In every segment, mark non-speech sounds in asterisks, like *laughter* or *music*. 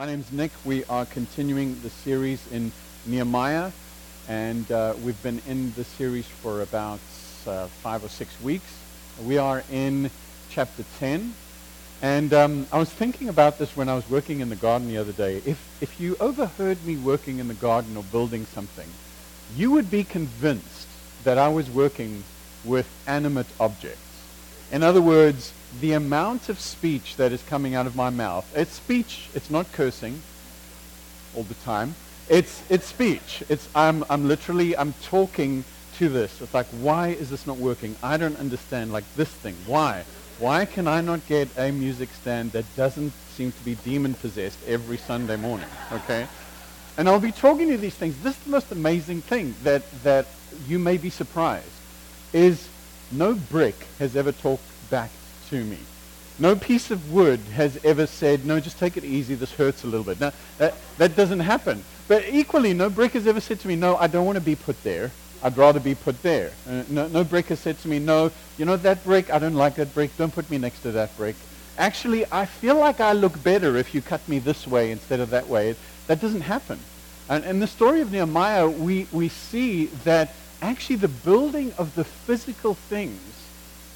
My name's Nick. We are continuing the series in Nehemiah, and uh, we've been in the series for about uh, five or six weeks. We are in chapter 10, and um, I was thinking about this when I was working in the garden the other day. If, if you overheard me working in the garden or building something, you would be convinced that I was working with animate objects. In other words, the amount of speech that is coming out of my mouth, it's speech, it's not cursing all the time. It's, it's speech. It's, I'm, I'm literally, I'm talking to this. It's like, why is this not working? I don't understand, like this thing. Why? Why can I not get a music stand that doesn't seem to be demon possessed every Sunday morning? Okay? And I'll be talking to these things. This is the most amazing thing that, that you may be surprised is no brick has ever talked back to me. No piece of wood has ever said, no, just take it easy, this hurts a little bit. Now, that, that doesn't happen. But equally, no brick has ever said to me, no, I don't want to be put there. I'd rather be put there. Uh, no, no brick has said to me, no, you know that brick, I don't like that brick, don't put me next to that brick. Actually, I feel like I look better if you cut me this way instead of that way. That doesn't happen. And in the story of Nehemiah, we, we see that actually the building of the physical things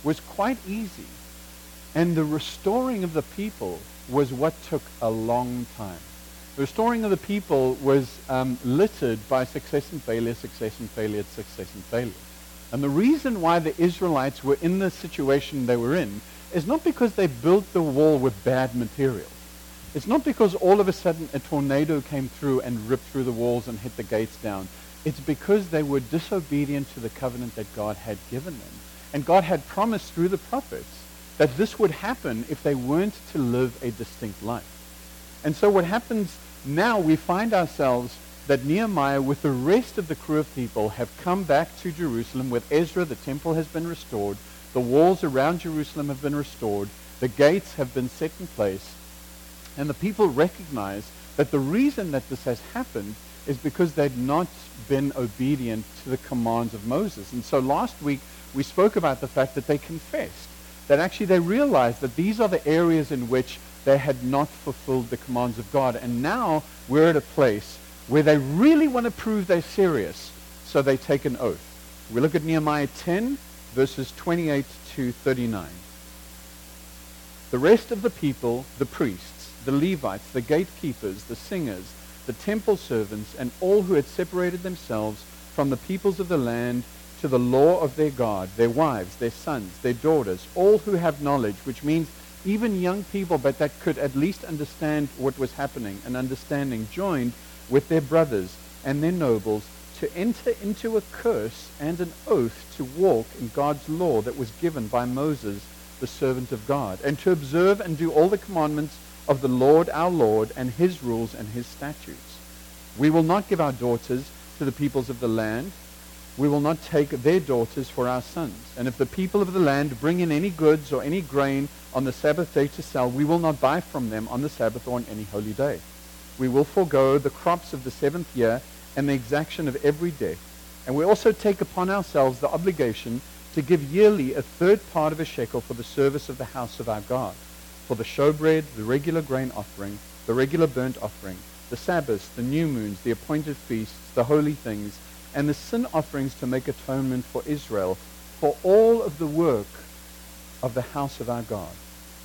was quite easy. And the restoring of the people was what took a long time. The restoring of the people was um, littered by success and failure, success and failure, success and failure. And the reason why the Israelites were in the situation they were in is not because they built the wall with bad material. It's not because all of a sudden a tornado came through and ripped through the walls and hit the gates down. It's because they were disobedient to the covenant that God had given them. And God had promised through the prophets that this would happen if they weren't to live a distinct life. And so what happens now, we find ourselves that Nehemiah, with the rest of the crew of people, have come back to Jerusalem. With Ezra, the temple has been restored. The walls around Jerusalem have been restored. The gates have been set in place. And the people recognize that the reason that this has happened is because they'd not been obedient to the commands of Moses. And so last week we spoke about the fact that they confessed that actually they realized that these are the areas in which they had not fulfilled the commands of God. And now we're at a place where they really want to prove they're serious, so they take an oath. We look at Nehemiah 10, verses 28 to 39. The rest of the people, the priests, the Levites, the gatekeepers, the singers, the temple servants, and all who had separated themselves from the peoples of the land to the law of their God, their wives, their sons, their daughters, all who have knowledge, which means even young people, but that could at least understand what was happening, and understanding, joined with their brothers and their nobles to enter into a curse and an oath to walk in God's law that was given by Moses, the servant of God, and to observe and do all the commandments of the Lord our Lord and his rules and his statutes. We will not give our daughters to the peoples of the land, we will not take their daughters for our sons. And if the people of the land bring in any goods or any grain on the Sabbath day to sell, we will not buy from them on the Sabbath or on any holy day. We will forego the crops of the seventh year and the exaction of every day. And we also take upon ourselves the obligation to give yearly a third part of a shekel for the service of the house of our God, for the showbread, the regular grain offering, the regular burnt offering, the Sabbaths, the new moons, the appointed feasts, the holy things, and the sin offerings to make atonement for Israel for all of the work of the house of our God.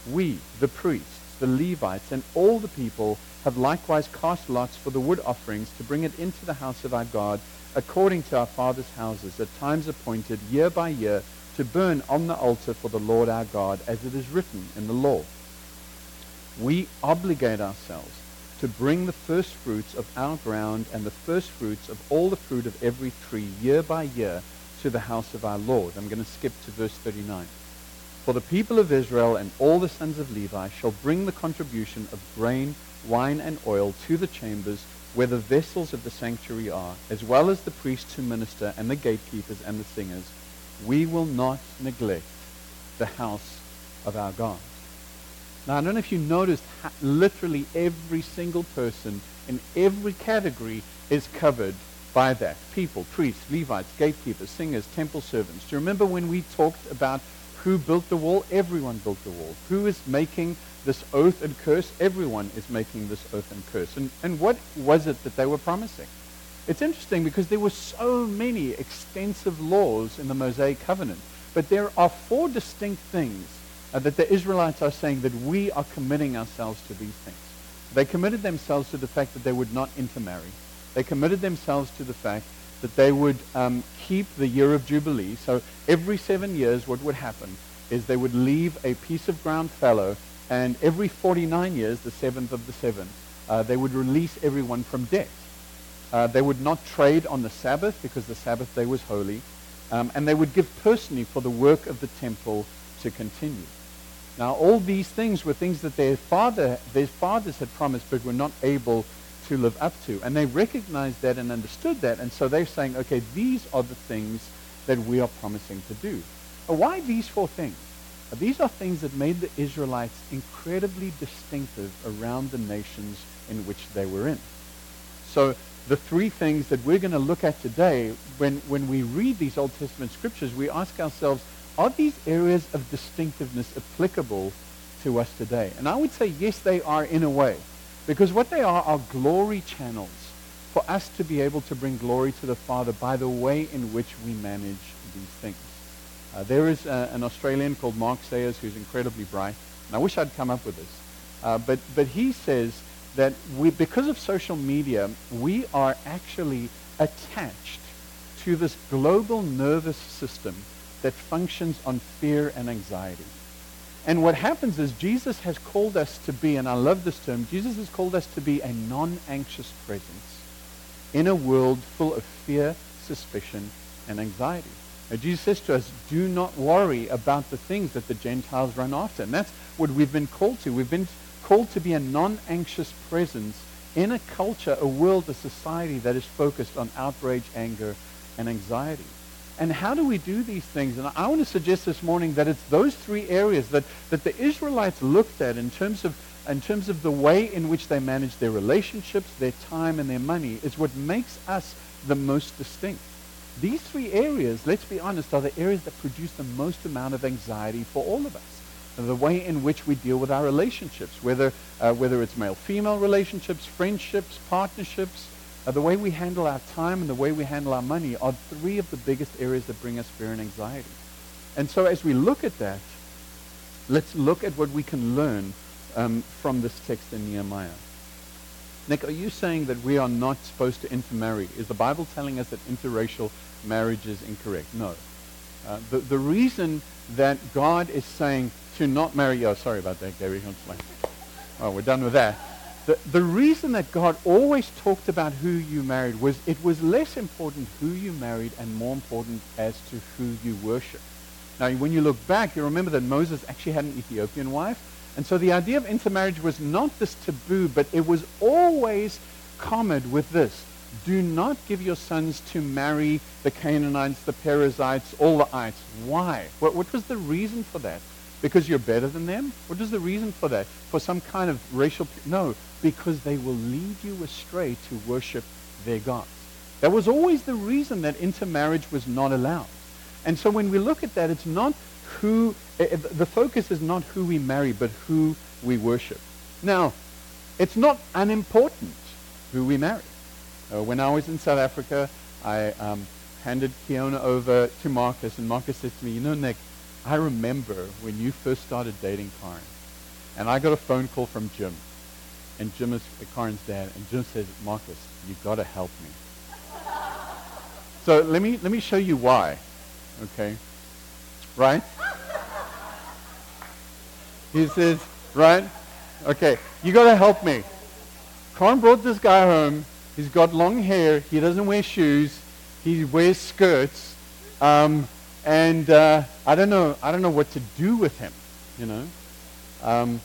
We, the priests, the Levites, and all the people have likewise cast lots for the wood offerings to bring it into the house of our God according to our fathers' houses at times appointed year by year to burn on the altar for the Lord our God as it is written in the law. We obligate ourselves to bring the first fruits of our ground and the first fruits of all the fruit of every tree year by year to the house of our Lord. I'm going to skip to verse 39. For the people of Israel and all the sons of Levi shall bring the contribution of grain, wine, and oil to the chambers where the vessels of the sanctuary are, as well as the priests who minister and the gatekeepers and the singers. We will not neglect the house of our God. Now, I don't know if you noticed, literally every single person in every category is covered by that. People, priests, Levites, gatekeepers, singers, temple servants. Do you remember when we talked about who built the wall? Everyone built the wall. Who is making this oath and curse. Everyone is making this oath and curse. And, and what was it that they were promising? It's interesting because there were so many extensive laws in the Mosaic covenant. But there are four distinct things uh, that the Israelites are saying that we are committing ourselves to these things. They committed themselves to the fact that they would not intermarry. They committed themselves to the fact that they would um, keep the year of Jubilee. So every seven years, what would happen is they would leave a piece of ground fallow, and every 49 years, the seventh of the seven, uh, they would release everyone from debt. Uh, they would not trade on the Sabbath because the Sabbath day was holy, um, and they would give personally for the work of the temple to continue. Now, all these things were things that their father, their fathers had promised, but were not able to live up to. And they recognized that and understood that. And so they're saying, okay, these are the things that we are promising to do. Why these four things? These are things that made the Israelites incredibly distinctive around the nations in which they were in. So the three things that we're going to look at today, when, when we read these Old Testament scriptures, we ask ourselves, are these areas of distinctiveness applicable to us today? And I would say, yes, they are in a way. Because what they are are glory channels for us to be able to bring glory to the Father by the way in which we manage these things. Uh, there is uh, an Australian called Mark Sayers who's incredibly bright, and I wish I'd come up with this. Uh, but, but he says that we, because of social media, we are actually attached to this global nervous system that functions on fear and anxiety. And what happens is Jesus has called us to be, and I love this term, Jesus has called us to be a non-anxious presence in a world full of fear, suspicion, and anxiety. Now, Jesus says to us, do not worry about the things that the Gentiles run after. And that's what we've been called to. We've been called to be a non-anxious presence in a culture, a world, a society that is focused on outrage, anger, and anxiety. And how do we do these things? And I want to suggest this morning that it's those three areas that, that the Israelites looked at in terms of in terms of the way in which they manage their relationships, their time, and their money is what makes us the most distinct. These three areas, let's be honest, are the areas that produce the most amount of anxiety for all of us. The way in which we deal with our relationships, whether, uh, whether it's male-female relationships, friendships, partnerships, uh, the way we handle our time and the way we handle our money are three of the biggest areas that bring us fear and anxiety. And so as we look at that, let's look at what we can learn um, from this text in Nehemiah. Nick, are you saying that we are not supposed to intermarry? Is the Bible telling us that interracial marriage is incorrect? No. Uh, the, the reason that God is saying to not marry, oh, sorry about that, Gary. Oh, we're done with that. The, the reason that God always talked about who you married was it was less important who you married and more important as to who you worship. Now, when you look back, you remember that Moses actually had an Ethiopian wife. And so the idea of intermarriage was not this taboo, but it was always common with this. Do not give your sons to marry the Canaanites, the Perizzites, all the ites. Why? What, what was the reason for that? Because you're better than them? What is the reason for that? For some kind of racial... No, because they will lead you astray to worship their gods. That was always the reason that intermarriage was not allowed. And so when we look at that, it's not who, eh, eh, the focus is not who we marry, but who we worship. Now, it's not unimportant who we marry. Uh, when I was in South Africa, I um, handed Kiona over to Marcus, and Marcus said to me, you know, Nick, I remember when you first started dating Karen, and I got a phone call from Jim and Jim is Karen's dad, and Jim says, Marcus, you've got to help me. So let me let me show you why. Okay, right? He says, right? Okay, you got to help me. Karen brought this guy home. He's got long hair. He doesn't wear shoes. He wears skirts. Um, and uh, I don't know. I don't know what to do with him. You know. Um,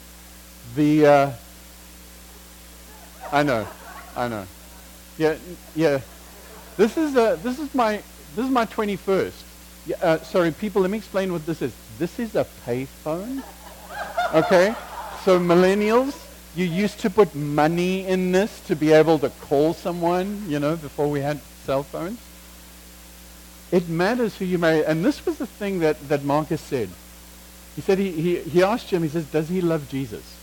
the uh, I know, I know. Yeah, yeah. This is uh, this is my this is my 21st. Yeah, uh, sorry, people. Let me explain what this is. This is a payphone. Okay, so millennials, you used to put money in this to be able to call someone. You know, before we had cell phones. It matters who you marry, and this was the thing that that Marcus said. He said he, he, he asked Jim. He says, "Does he love Jesus?"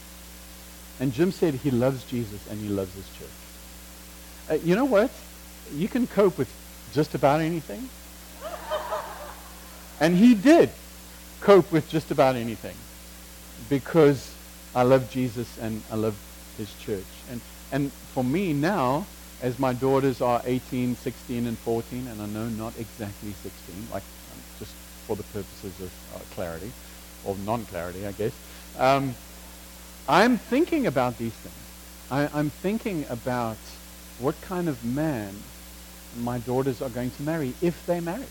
And Jim said he loves Jesus and he loves his church. Uh, you know what? You can cope with just about anything. *laughs* and he did cope with just about anything because I love Jesus and I love his church. And, and for me now, as my daughters are 18, 16, and 14, and I know not exactly 16, like um, just for the purposes of uh, clarity, or non-clarity, I guess, um, I'm thinking about these things. I, I'm thinking about what kind of man my daughters are going to marry if they marry.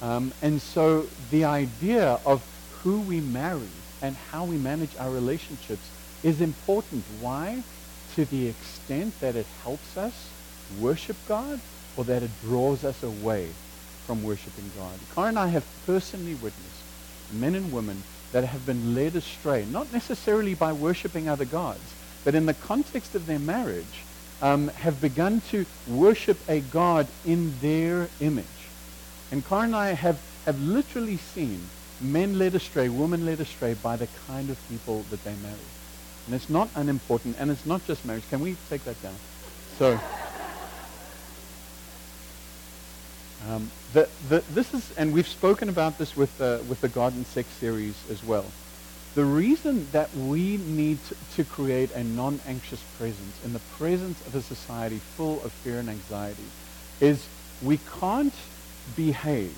Um, and so the idea of who we marry and how we manage our relationships is important. Why? To the extent that it helps us worship God or that it draws us away from worshiping God. Cara and I have personally witnessed men and women that have been led astray, not necessarily by worshiping other gods, but in the context of their marriage, um, have begun to worship a God in their image. And Cara and I have, have literally seen men led astray, women led astray by the kind of people that they marry. And it's not unimportant, and it's not just marriage. Can we take that down? So, um, the, the, this is, and we've spoken about this with, uh, with the God and Sex series as well. The reason that we need to, to create a non-anxious presence in the presence of a society full of fear and anxiety is we can't behave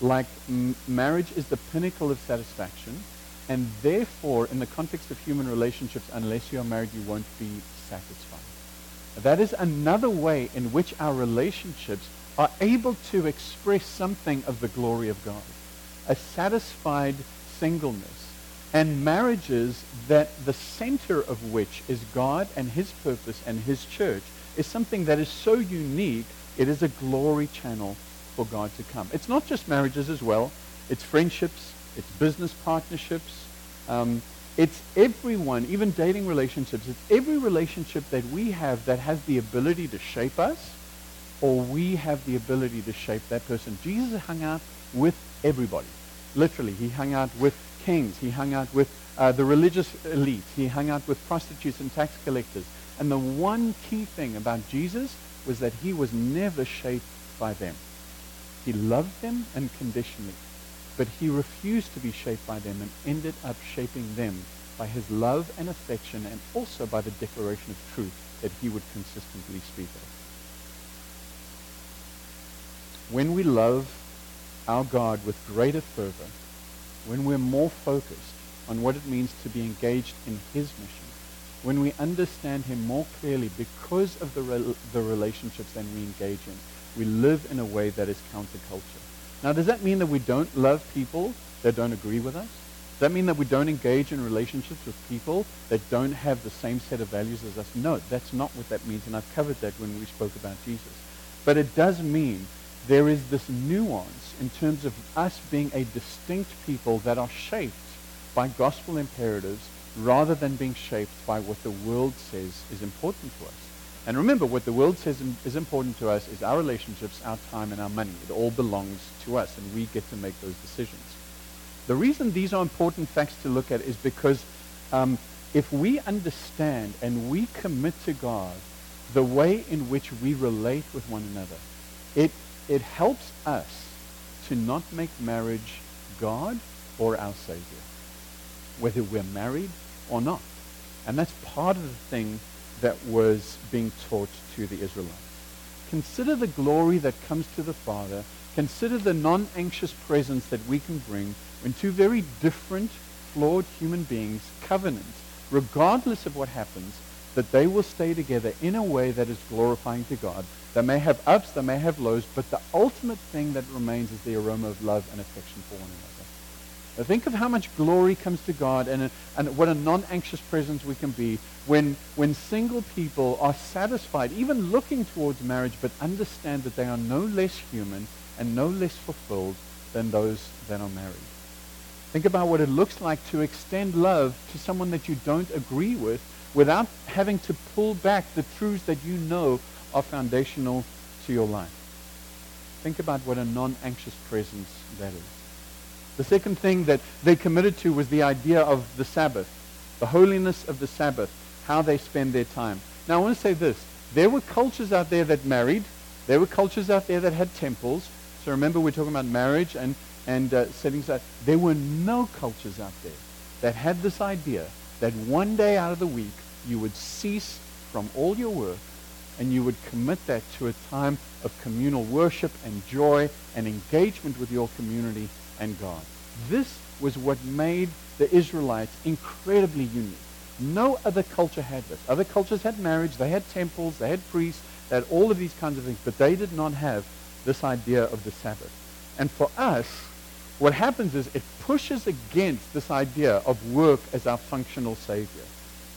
like m- marriage is the pinnacle of satisfaction, and therefore, in the context of human relationships, unless you are married, you won't be satisfied. That is another way in which our relationships are able to express something of the glory of God. A satisfied singleness. And marriages that the center of which is God and his purpose and his church is something that is so unique, it is a glory channel for God to come. It's not just marriages as well. It's friendships. It's business partnerships. Um, it's everyone, even dating relationships. It's every relationship that we have that has the ability to shape us or we have the ability to shape that person. Jesus hung out with everybody. Literally, he hung out with kings. He hung out with uh, the religious elite. He hung out with prostitutes and tax collectors. And the one key thing about Jesus was that he was never shaped by them. He loved them unconditionally, but he refused to be shaped by them and ended up shaping them by his love and affection and also by the declaration of truth that he would consistently speak of. When we love our God with greater fervor, when we're more focused on what it means to be engaged in his mission, when we understand him more clearly because of the, re- the relationships that we engage in, we live in a way that is counterculture. Now, does that mean that we don't love people that don't agree with us? Does that mean that we don't engage in relationships with people that don't have the same set of values as us? No, that's not what that means, and I've covered that when we spoke about Jesus. But it does mean there is this nuance in terms of us being a distinct people that are shaped by gospel imperatives rather than being shaped by what the world says is important to us. And remember, what the world says is important to us is our relationships, our time, and our money. It all belongs to us, and we get to make those decisions. The reason these are important facts to look at is because um, if we understand and we commit to God the way in which we relate with one another, it, it helps us to not make marriage God or our Savior, whether we're married or not. And that's part of the thing that was being taught to the Israelites. Consider the glory that comes to the Father. Consider the non-anxious presence that we can bring when two very different, flawed human beings covenant, regardless of what happens, that they will stay together in a way that is glorifying to God. They may have ups, they may have lows, but the ultimate thing that remains is the aroma of love and affection for one another. Now Think of how much glory comes to God and, and what a non-anxious presence we can be when, when single people are satisfied, even looking towards marriage, but understand that they are no less human and no less fulfilled than those that are married. Think about what it looks like to extend love to someone that you don't agree with without having to pull back the truths that you know are foundational to your life. Think about what a non-anxious presence that is. The second thing that they committed to was the idea of the Sabbath, the holiness of the Sabbath. how they spend their time. Now, I want to say this. There were cultures out there that married. There were cultures out there that had temples. So remember, we're talking about marriage and, and uh, settings. That, there were no cultures out there that had this idea that one day out of the week you would cease from all your work and you would commit that to a time of communal worship and joy and engagement with your community and God. This was what made the Israelites incredibly unique. No other culture had this. Other cultures had marriage, they had temples, they had priests, they had all of these kinds of things, but they did not have this idea of the Sabbath. And for us, what happens is it pushes against this idea of work as our functional savior.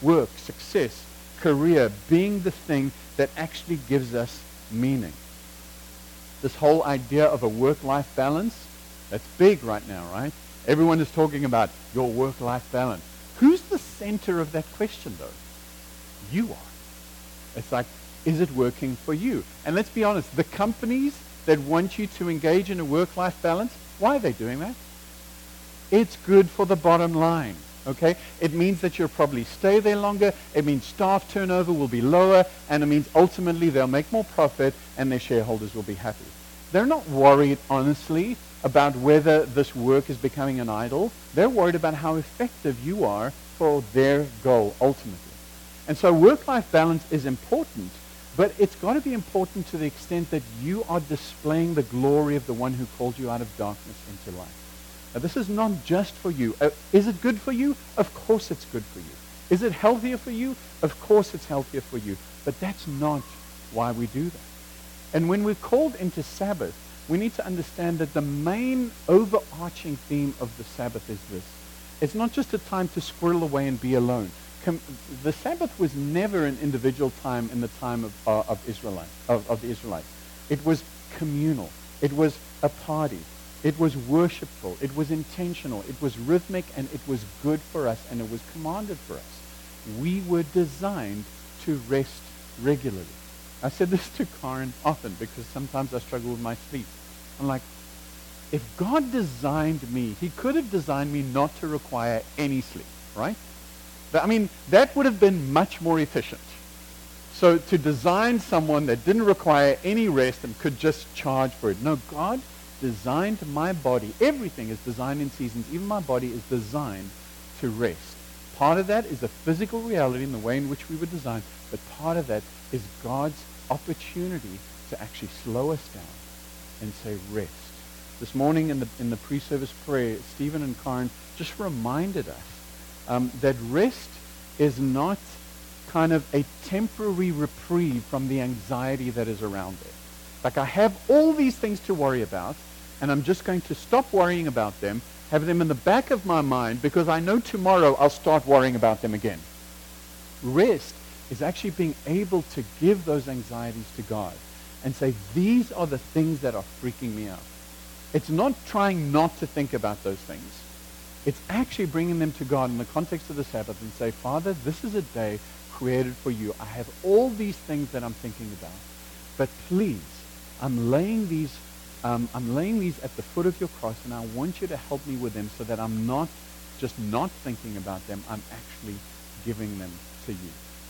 Work, success, career being the thing that actually gives us meaning. This whole idea of a work-life balance, that's big right now, right? Everyone is talking about your work-life balance. Who's the center of that question, though? You are. It's like, is it working for you? And let's be honest, the companies that want you to engage in a work-life balance, why are they doing that? It's good for the bottom line. Okay? It means that you'll probably stay there longer. It means staff turnover will be lower. And it means ultimately they'll make more profit and their shareholders will be happy. They're not worried, honestly, about whether this work is becoming an idol. They're worried about how effective you are for their goal, ultimately. And so work-life balance is important, but it's got to be important to the extent that you are displaying the glory of the one who called you out of darkness into light. Now, this is not just for you. Uh, is it good for you? Of course it's good for you. Is it healthier for you? Of course it's healthier for you. But that's not why we do that. And when we're called into Sabbath, we need to understand that the main overarching theme of the Sabbath is this. It's not just a time to squirrel away and be alone. Com- the Sabbath was never an individual time in the time of, uh, of, Israelite, of, of the Israelites. It was communal. It was a party. It was worshipful. It was intentional. It was rhythmic, and it was good for us, and it was commanded for us. We were designed to rest regularly. I said this to Karen often because sometimes I struggle with my sleep. I'm like, if God designed me, he could have designed me not to require any sleep, right? I mean, that would have been much more efficient. So to design someone that didn't require any rest and could just charge for it. No, God designed my body. Everything is designed in seasons. Even my body is designed to rest. Part of that is a physical reality in the way in which we were designed, but part of that is God's opportunity to actually slow us down and say rest. This morning in the, in the pre-service prayer, Stephen and Karen just reminded us um, that rest is not kind of a temporary reprieve from the anxiety that is around there. Like I have all these things to worry about, and I'm just going to stop worrying about them, have them in the back of my mind, because I know tomorrow I'll start worrying about them again. Rest is actually being able to give those anxieties to God and say, these are the things that are freaking me out. It's not trying not to think about those things. It's actually bringing them to God in the context of the Sabbath and say, Father, this is a day created for you. I have all these things that I'm thinking about. But please, I'm laying these um, I'm laying these at the foot of your cross, and I want you to help me with them so that I'm not just not thinking about them. I'm actually giving them to you.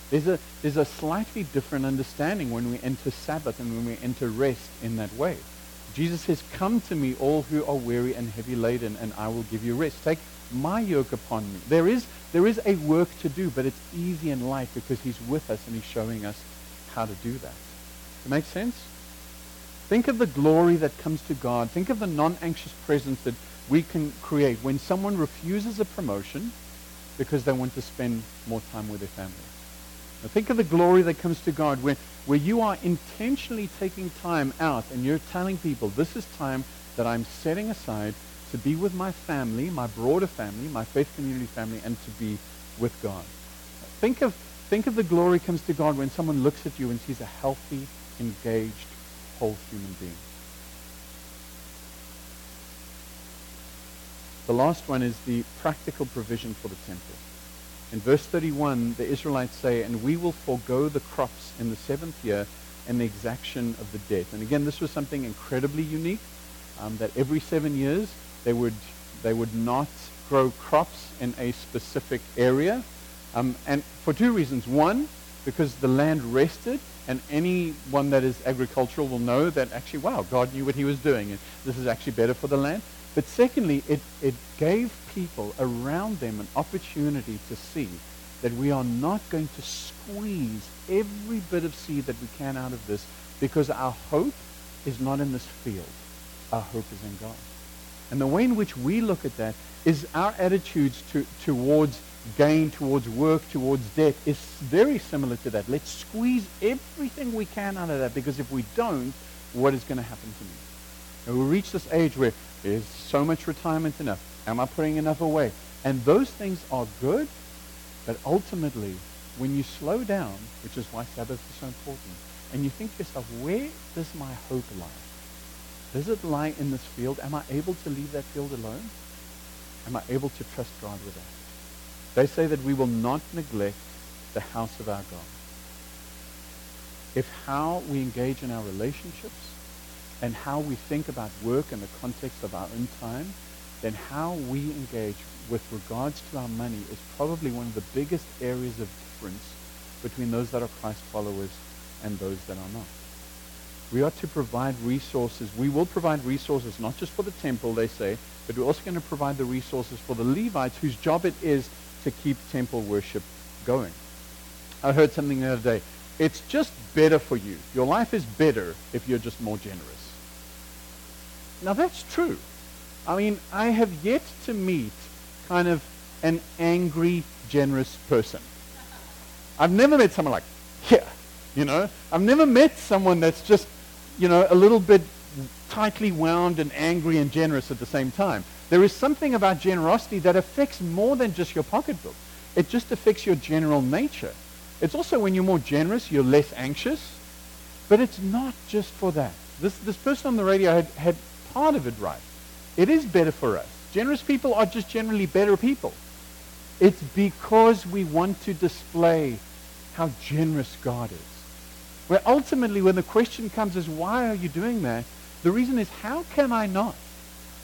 There's a, there's a slightly different understanding when we enter Sabbath and when we enter rest in that way. Jesus says, Come to me, all who are weary and heavy laden, and I will give you rest. Take my yoke upon me. There is, there is a work to do, but it's easy and light because he's with us and he's showing us how to do that. Does it make sense? Think of the glory that comes to God. Think of the non-anxious presence that we can create when someone refuses a promotion because they want to spend more time with their family. Now think of the glory that comes to God where, where you are intentionally taking time out and you're telling people, this is time that I'm setting aside to be with my family, my broader family, my faith community family, and to be with God. Think of, think of the glory comes to God when someone looks at you and sees a healthy, engaged, whole human being. The last one is the practical provision for the temple. In verse 31, the Israelites say, and we will forego the crops in the seventh year and the exaction of the debt. And again, this was something incredibly unique, um, that every seven years they would, they would not grow crops in a specific area. Um, and for two reasons. One, because the land rested, and anyone that is agricultural will know that actually, wow, God knew what he was doing, and this is actually better for the land. But secondly, it, it gave people around them an opportunity to see that we are not going to squeeze every bit of seed that we can out of this because our hope is not in this field. Our hope is in God. And the way in which we look at that is our attitudes to, towards gain, towards work, towards debt is very similar to that. Let's squeeze everything we can out of that because if we don't, what is going to happen to me? And we reach this age where there's so much retirement enough. Am I putting enough away? And those things are good, but ultimately, when you slow down, which is why Sabbath is so important, and you think to yourself, where does my hope lie? Does it lie in this field? Am I able to leave that field alone? Am I able to trust God with that? They say that we will not neglect the house of our God. If how we engage in our relationships and how we think about work in the context of our own time, then how we engage with regards to our money is probably one of the biggest areas of difference between those that are Christ followers and those that are not. We are to provide resources. We will provide resources not just for the temple, they say, but we're also going to provide the resources for the Levites whose job it is to keep temple worship going. I heard something the other day. It's just better for you. Your life is better if you're just more generous. Now that's true. I mean, I have yet to meet kind of an angry, generous person. I've never met someone like, yeah, you know. I've never met someone that's just, you know, a little bit tightly wound and angry and generous at the same time. There is something about generosity that affects more than just your pocketbook. It just affects your general nature. It's also when you're more generous, you're less anxious. But it's not just for that. This, this person on the radio had, had part of it right. It is better for us. Generous people are just generally better people. It's because we want to display how generous God is. Where ultimately, when the question comes is, why are you doing that? The reason is, how can I not?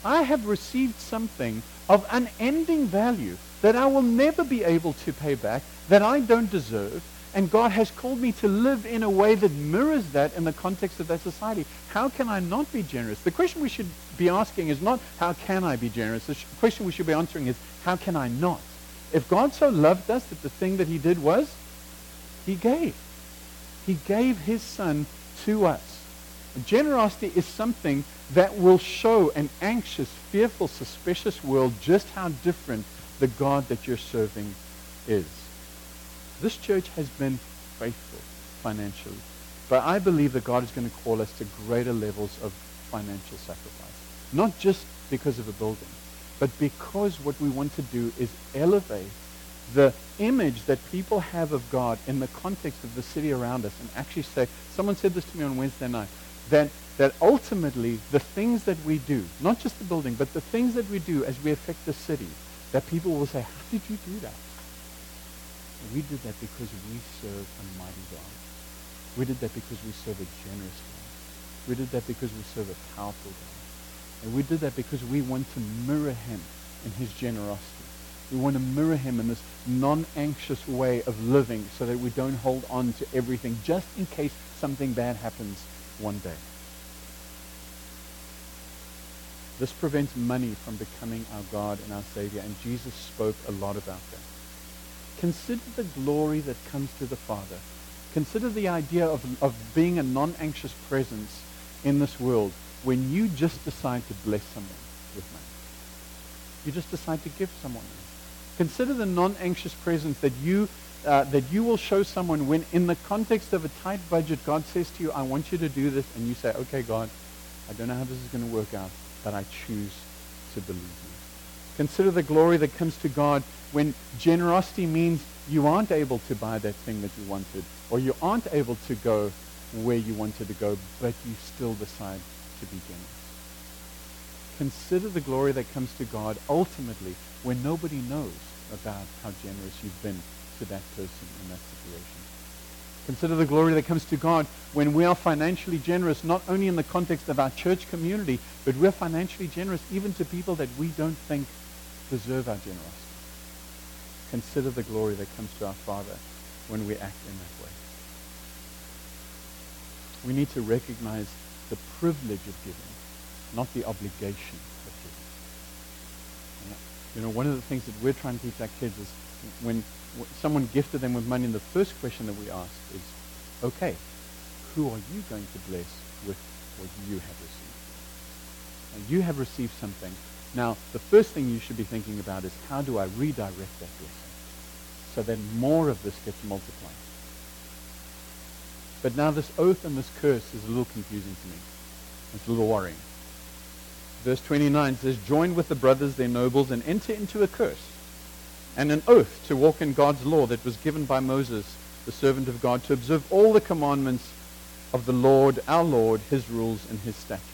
I have received something of unending value that I will never be able to pay back, that I don't deserve, and God has called me to live in a way that mirrors that in the context of that society. How can I not be generous? The question we should be asking is not, how can I be generous? The question we should be answering is, how can I not? If God so loved us that the thing that he did was, he gave. He gave his son to us. Generosity is something that will show an anxious, fearful, suspicious world just how different the God that you're serving is. This church has been faithful financially. But I believe that God is going to call us to greater levels of financial sacrifice. Not just because of a building, but because what we want to do is elevate the image that people have of God in the context of the city around us and actually say, someone said this to me on Wednesday night, that, that ultimately the things that we do, not just the building, but the things that we do as we affect the city, that people will say, how did you do that? We did that because we serve a mighty God. We did that because we serve a generous God. We did that because we serve a powerful God. And we did that because we want to mirror him in his generosity. We want to mirror him in this non-anxious way of living so that we don't hold on to everything just in case something bad happens one day. This prevents money from becoming our God and our Savior, and Jesus spoke a lot about that. Consider the glory that comes to the Father. Consider the idea of, of being a non-anxious presence in this world when you just decide to bless someone with money. You just decide to give someone. Consider the non-anxious presence that you uh, that you will show someone when in the context of a tight budget, God says to you, I want you to do this, and you say, okay, God, I don't know how this is going to work out, but I choose to believe you. Consider the glory that comes to God when generosity means you aren't able to buy that thing that you wanted, or you aren't able to go where you wanted to go, but you still decide to be generous. Consider the glory that comes to God ultimately when nobody knows about how generous you've been to that person in that situation. Consider the glory that comes to God when we are financially generous, not only in the context of our church community, but we're financially generous even to people that we don't think deserve our generosity. consider the glory that comes to our Father when we act in that way. We need to recognize the privilege of giving, not the obligation of giving. You know, one of the things that we're trying to teach our kids is when someone gifted them with money, and the first question that we ask is, okay, who are you going to bless with what you have received? And you have received something. Now, the first thing you should be thinking about is how do I redirect that blessing so that more of this gets multiplied? But now this oath and this curse is a little confusing to me. It's a little worrying. Verse 29 says, Join with the brothers, their nobles, and enter into a curse and an oath to walk in God's law that was given by Moses, the servant of God, to observe all the commandments of the Lord, our Lord, his rules and his statutes.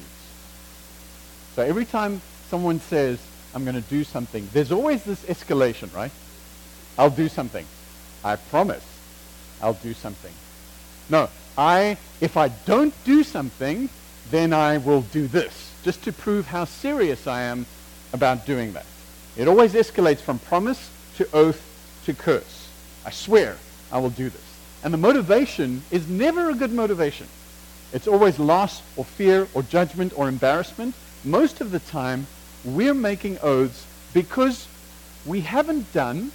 So every time someone says, I'm going to do something, there's always this escalation, right? I'll do something. I promise I'll do something. No, I, if I don't do something, then I will do this, just to prove how serious I am about doing that. It always escalates from promise to oath to curse. I swear I will do this. And the motivation is never a good motivation. It's always loss or fear or judgment or embarrassment. Most of the time, we're making oaths because we haven't done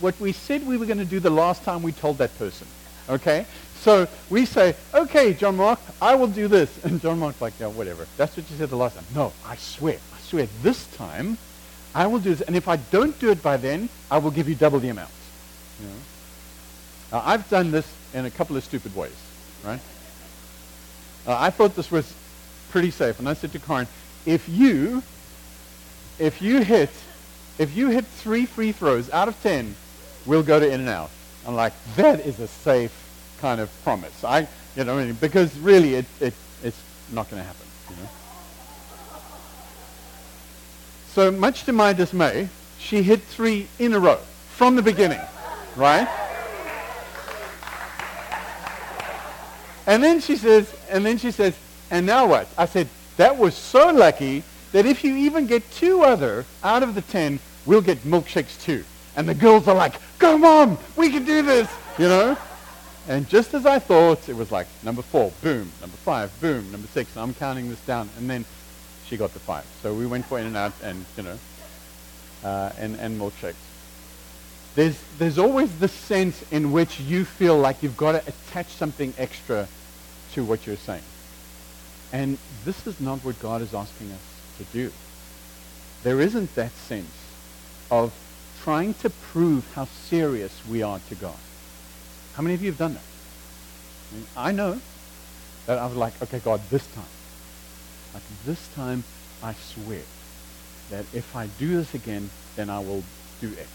what we said we were going to do the last time we told that person. Okay? So we say, okay, John Mark, I will do this. And John Mark's like, yeah, whatever. That's what you said the last time. No, I swear. I swear this time I will do this. And if I don't do it by then, I will give you double the amount. You know? Now, I've done this in a couple of stupid ways, right? Uh, I thought this was pretty safe. And I said to Karen, if you, if you hit, if you hit three free throws out of ten, we'll go to In-N-Out. I'm like, that is a safe kind of promise. I, you know, because really it, it, it's not going to happen. You know? So much to my dismay, she hit three in a row from the beginning, right? And then she says, and then she says, and now what? I said, that was so lucky that if you even get two other out of the ten, we'll get milkshakes too. And the girls are like, go mom, we can do this, you know? And just as I thought, it was like number four, boom, number five, boom, number six, I'm counting this down. And then she got the five. So we went for In-N-Out and, you know, uh, and, and milkshakes. There's, there's always the sense in which you feel like you've got to attach something extra to what you're saying. And this is not what God is asking us to do. There isn't that sense of trying to prove how serious we are to God. How many of you have done that? I, mean, I know that I was like, okay, God, this time, like this time, I swear that if I do this again, then I will do X.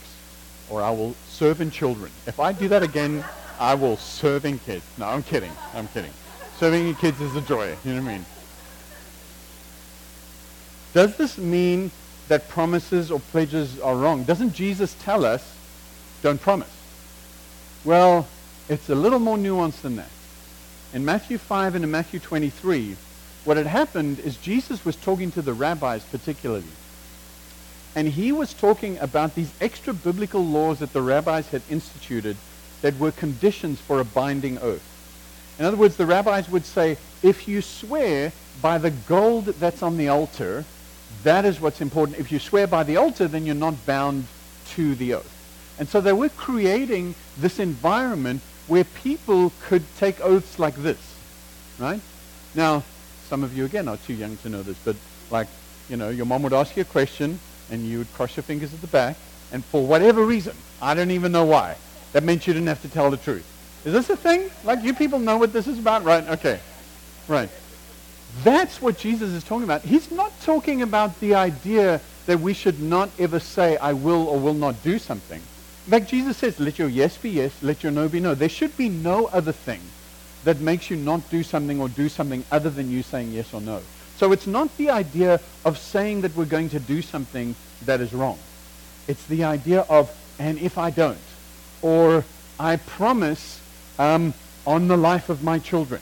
Or I will serve in children. If I do that again, I will serve in kids. No, I'm kidding. I'm kidding. Serving in kids is a joy. You know what I mean? Does this mean that promises or pledges are wrong? Doesn't Jesus tell us, don't promise? Well, it's a little more nuanced than that. In Matthew 5 and in Matthew 23, what had happened is Jesus was talking to the rabbis particularly. And he was talking about these extra biblical laws that the rabbis had instituted that were conditions for a binding oath. In other words, the rabbis would say, if you swear by the gold that's on the altar, that is what's important. If you swear by the altar, then you're not bound to the oath. And so they were creating this environment where people could take oaths like this, right? Now, some of you, again, are too young to know this, but like, you know, your mom would ask you a question, and you would cross your fingers at the back, and for whatever reason, I don't even know why, that meant you didn't have to tell the truth. Is this a thing? Like, you people know what this is about, right? Okay. Right. That's what Jesus is talking about. He's not talking about the idea that we should not ever say, I will or will not do something. In fact, Jesus says, let your yes be yes, let your no be no. There should be no other thing that makes you not do something or do something other than you saying yes or no. So it's not the idea of saying that we're going to do something that is wrong. It's the idea of, and if I don't, or I promise um, on the life of my children,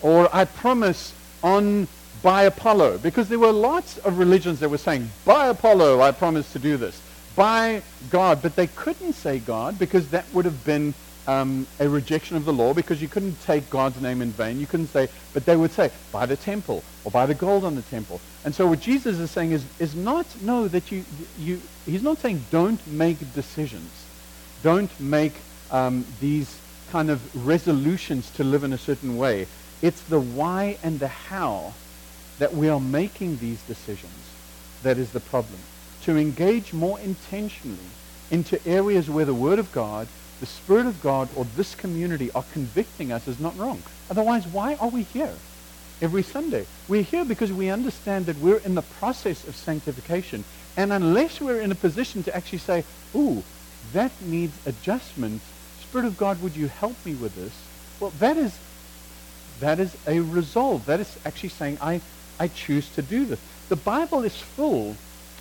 or I promise on by Apollo, because there were lots of religions that were saying, by Apollo, I promise to do this. by God, but they couldn't say God because that would have been um, a rejection of the law because you couldn't take God's name in vain. You couldn't say, but they would say, by the temple or by the gold on the temple. And so what Jesus is saying is, is not, no, that you, you, he's not saying don't make decisions. Don't make um, these kind of resolutions to live in a certain way. It's the why and the how that we are making these decisions that is the problem. To engage more intentionally into areas where the Word of God the Spirit of God or this community are convicting us is not wrong. Otherwise, why are we here every Sunday? We're here because we understand that we're in the process of sanctification. And unless we're in a position to actually say, ooh, that needs adjustment, Spirit of God, would you help me with this? Well, that is, that is a resolve. That is actually saying, I, I choose to do this. The Bible is full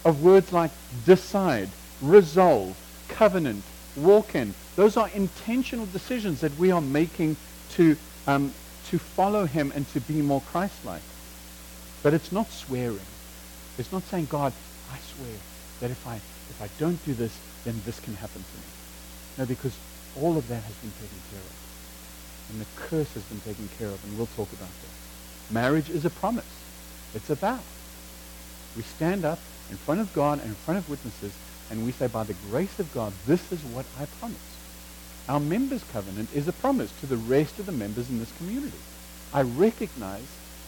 of words like decide, resolve, covenant, walk in, those are intentional decisions that we are making to, um, to follow him and to be more Christ-like. But it's not swearing. It's not saying, God, I swear that if I, if I don't do this, then this can happen to me. No, because all of that has been taken care of. And the curse has been taken care of, and we'll talk about that. Marriage is a promise. It's a vow. We stand up in front of God and in front of witnesses, and we say, by the grace of God, this is what I promise. Our members' covenant is a promise to the rest of the members in this community. I recognize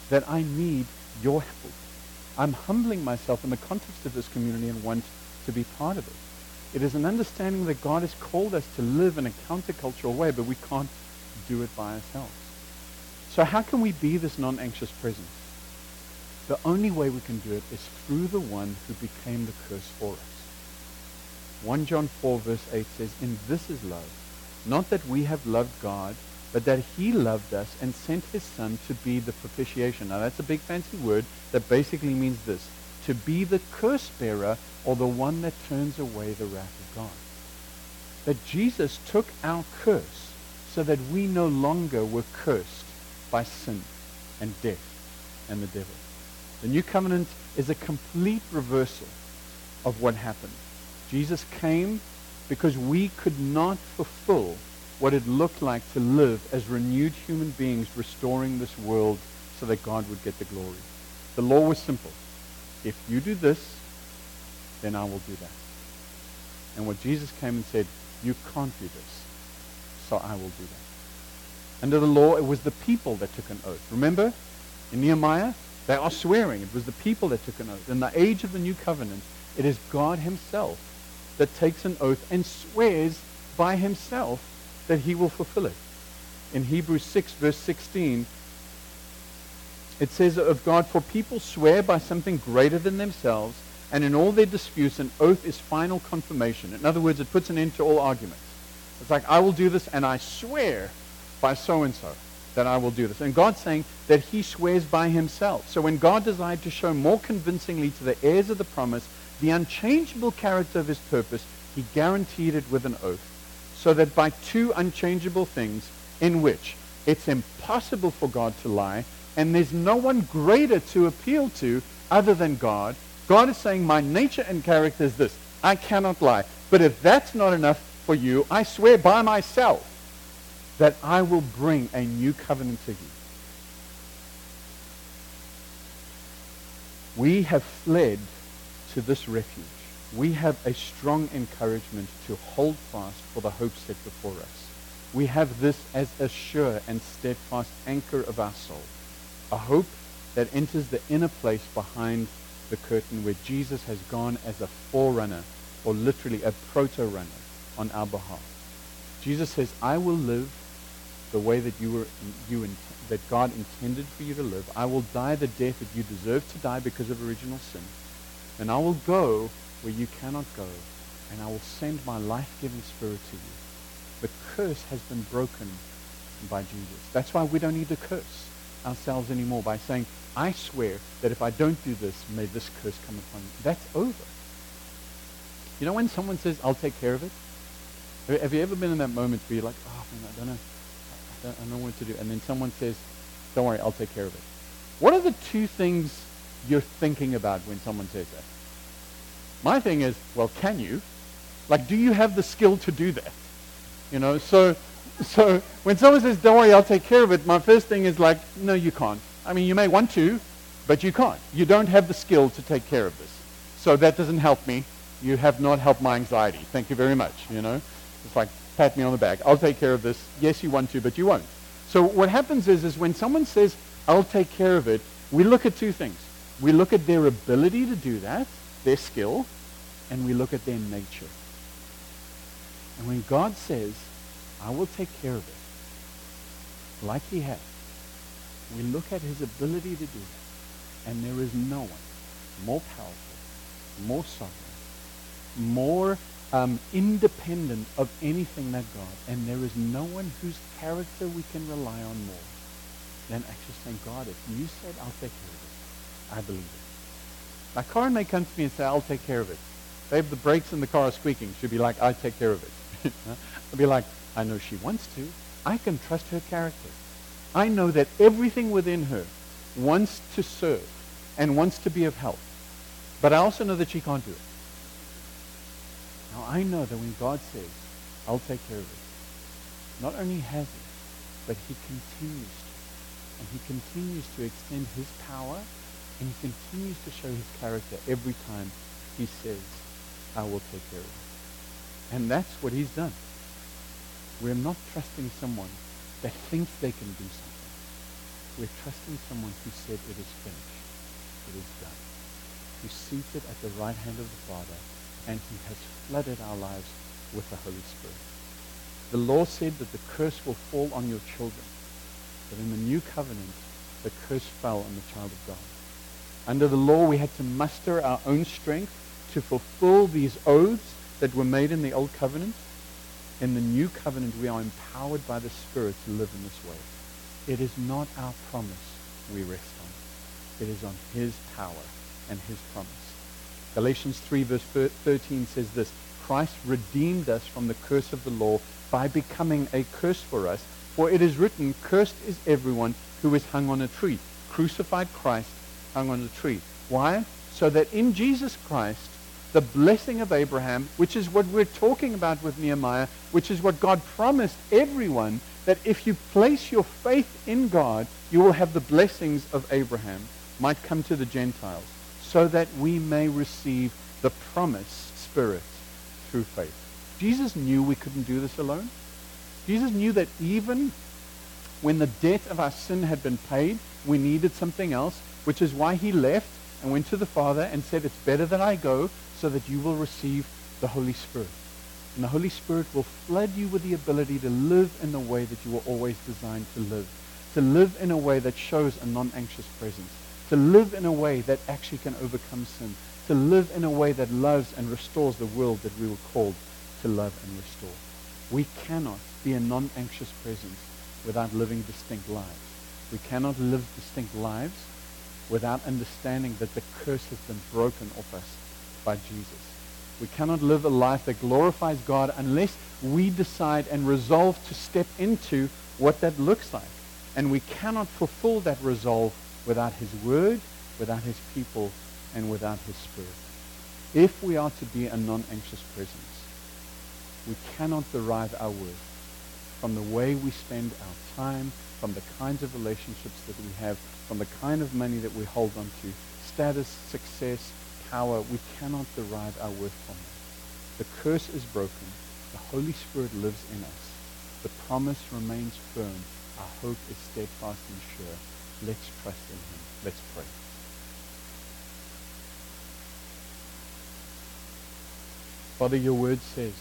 that I need your help. I'm humbling myself in the context of this community and want to be part of it. It is an understanding that God has called us to live in a countercultural way, but we can't do it by ourselves. So how can we be this non-anxious presence? The only way we can do it is through the one who became the curse for us. 1 John 4 verse 8 says, In this is love, not that we have loved God, but that he loved us and sent his son to be the propitiation. Now that's a big fancy word that basically means this, to be the curse bearer or the one that turns away the wrath of God. That Jesus took our curse so that we no longer were cursed by sin and death and the devil. The new covenant is a complete reversal of what happened. Jesus came because we could not fulfill what it looked like to live as renewed human beings restoring this world so that God would get the glory. The law was simple. If you do this, then I will do that. And what Jesus came and said, you can't do this, so I will do that. Under the law, it was the people that took an oath. Remember, in Nehemiah, they are swearing. It was the people that took an oath. In the age of the new covenant, it is God himself that takes an oath and swears by himself that he will fulfill it. In Hebrews 6, verse 16, it says of God, For people swear by something greater than themselves, and in all their disputes, an oath is final confirmation. In other words, it puts an end to all arguments. It's like, I will do this, and I swear by so-and-so that I will do this. And God's saying that he swears by himself. So when God desired to show more convincingly to the heirs of the promise the unchangeable character of his purpose, he guaranteed it with an oath, so that by two unchangeable things in which it's impossible for God to lie, and there's no one greater to appeal to other than God, God is saying, my nature and character is this. I cannot lie. But if that's not enough for you, I swear by myself that I will bring a new covenant to you. We have fled to this refuge, we have a strong encouragement to hold fast for the hope set before us. We have this as a sure and steadfast anchor of our soul, a hope that enters the inner place behind the curtain where Jesus has gone as a forerunner, or literally a proto-runner on our behalf. Jesus says, I will live the way that you were you that God intended for you to live. I will die the death that you deserve to die because of original sin. And I will go where you cannot go, and I will send my life-giving spirit to you. The curse has been broken by Jesus. That's why we don't need to curse ourselves anymore by saying, I swear that if I don't do this, may this curse come upon you. That's over. You know when someone says, I'll take care of it? Have you ever been in that moment where you're like, oh, man, I don't know. I don't know what to do. And then someone says, don't worry, I'll take care of it. What are the two things you're thinking about when someone says that. My thing is, well, can you? Like, do you have the skill to do that? You know, so, so when someone says, don't worry, I'll take care of it, my first thing is like, no, you can't. I mean, you may want to, but you can't. You don't have the skill to take care of this. So that doesn't help me. You have not helped my anxiety. Thank you very much, you know. It's like, pat me on the back. I'll take care of this. Yes, you want to, but you won't. So what happens is, is when someone says, I'll take care of it, we look at two things. We look at their ability to do that, their skill, and we look at their nature. And when God says, I will take care of it, like he has, we look at his ability to do that. And there is no one more powerful, more sovereign, more um, independent of anything that God. And there is no one whose character we can rely on more than actually saying, God, if you said I'll take care of it, I believe it. Now, Karen may come to me and say, I'll take care of it. Babe, the brakes in the car are squeaking. She'll be like, I take care of it. *laughs* I'll be like, I know she wants to. I can trust her character. I know that everything within her wants to serve and wants to be of help. But I also know that she can't do it. Now I know that when God says, I'll take care of it, not only has he, but he continues to. And he continues to extend his power and he continues to show his character every time he says, I will take care of you. And that's what he's done. We're not trusting someone that thinks they can do something. We're trusting someone who said it is finished. It is done. Who's seated at the right hand of the Father and he has flooded our lives with the Holy Spirit. The law said that the curse will fall on your children. But in the new covenant, the curse fell on the child of God. Under the law, we had to muster our own strength to fulfill these oaths that were made in the old covenant. In the new covenant, we are empowered by the Spirit to live in this way. It is not our promise we rest on. It is on his power and his promise. Galatians 3 verse 13 says this, Christ redeemed us from the curse of the law by becoming a curse for us. For it is written, cursed is everyone who is hung on a tree. Crucified Christ hung on the tree. Why? So that in Jesus Christ, the blessing of Abraham, which is what we're talking about with Nehemiah, which is what God promised everyone, that if you place your faith in God, you will have the blessings of Abraham, might come to the Gentiles so that we may receive the promised Spirit through faith. Jesus knew we couldn't do this alone. Jesus knew that even when the debt of our sin had been paid, we needed something else, which is why he left and went to the Father and said, it's better that I go so that you will receive the Holy Spirit. And the Holy Spirit will flood you with the ability to live in the way that you were always designed to live. To live in a way that shows a non-anxious presence to live in a way that actually can overcome sin, to live in a way that loves and restores the world that we were called to love and restore. We cannot be a non-anxious presence without living distinct lives. We cannot live distinct lives without understanding that the curse has been broken off us by Jesus. We cannot live a life that glorifies God unless we decide and resolve to step into what that looks like. And we cannot fulfill that resolve without his word, without his people, and without his spirit. If we are to be a non-anxious presence, we cannot derive our worth from the way we spend our time, from the kinds of relationships that we have, from the kind of money that we hold on to, status, success, power. We cannot derive our worth from it. The curse is broken. The Holy Spirit lives in us. The promise remains firm. Our hope is steadfast and sure. Let's trust in him. Let's pray. Father, your word says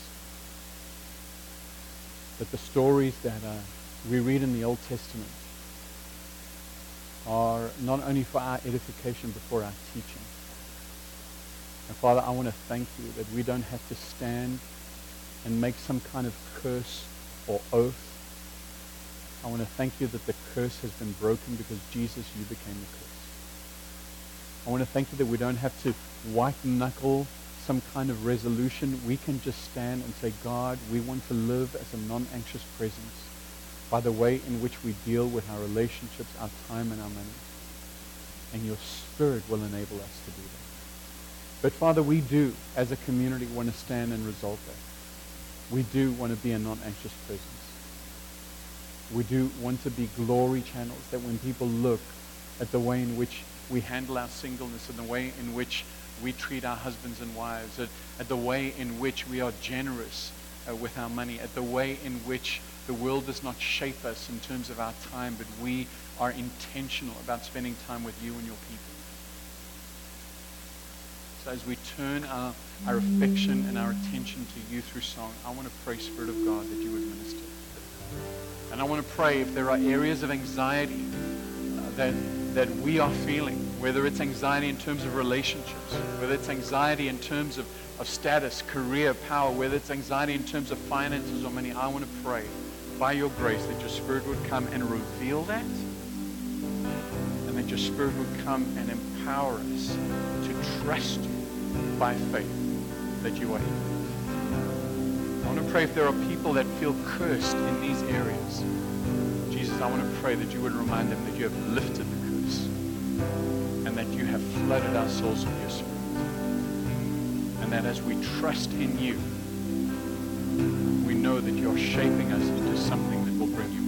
that the stories that uh, we read in the Old Testament are not only for our edification, but for our teaching. And Father, I want to thank you that we don't have to stand and make some kind of curse or oath I want to thank you that the curse has been broken because Jesus, you became the curse. I want to thank you that we don't have to white knuckle some kind of resolution. We can just stand and say, God, we want to live as a non-anxious presence by the way in which we deal with our relationships, our time, and our money. And your spirit will enable us to do that. But Father, we do, as a community, want to stand and resolve that. We do want to be a non-anxious presence. We do want to be glory channels that when people look at the way in which we handle our singleness and the way in which we treat our husbands and wives, at, at the way in which we are generous uh, with our money, at the way in which the world does not shape us in terms of our time, but we are intentional about spending time with you and your people. So as we turn our, our affection and our attention to you through song, I want to pray, Spirit of God, that you would minister. And I want to pray if there are areas of anxiety uh, that, that we are feeling, whether it's anxiety in terms of relationships, whether it's anxiety in terms of, of status, career, power, whether it's anxiety in terms of finances or money, I want to pray by your grace that your Spirit would come and reveal that and that your Spirit would come and empower us to trust you by faith that you are here. I want to pray if there are people that feel cursed in these areas. Jesus, I want to pray that you would remind them that you have lifted that you have flooded our souls with your Spirit. And that as we trust in you, we know that you're shaping us into something that will bring you.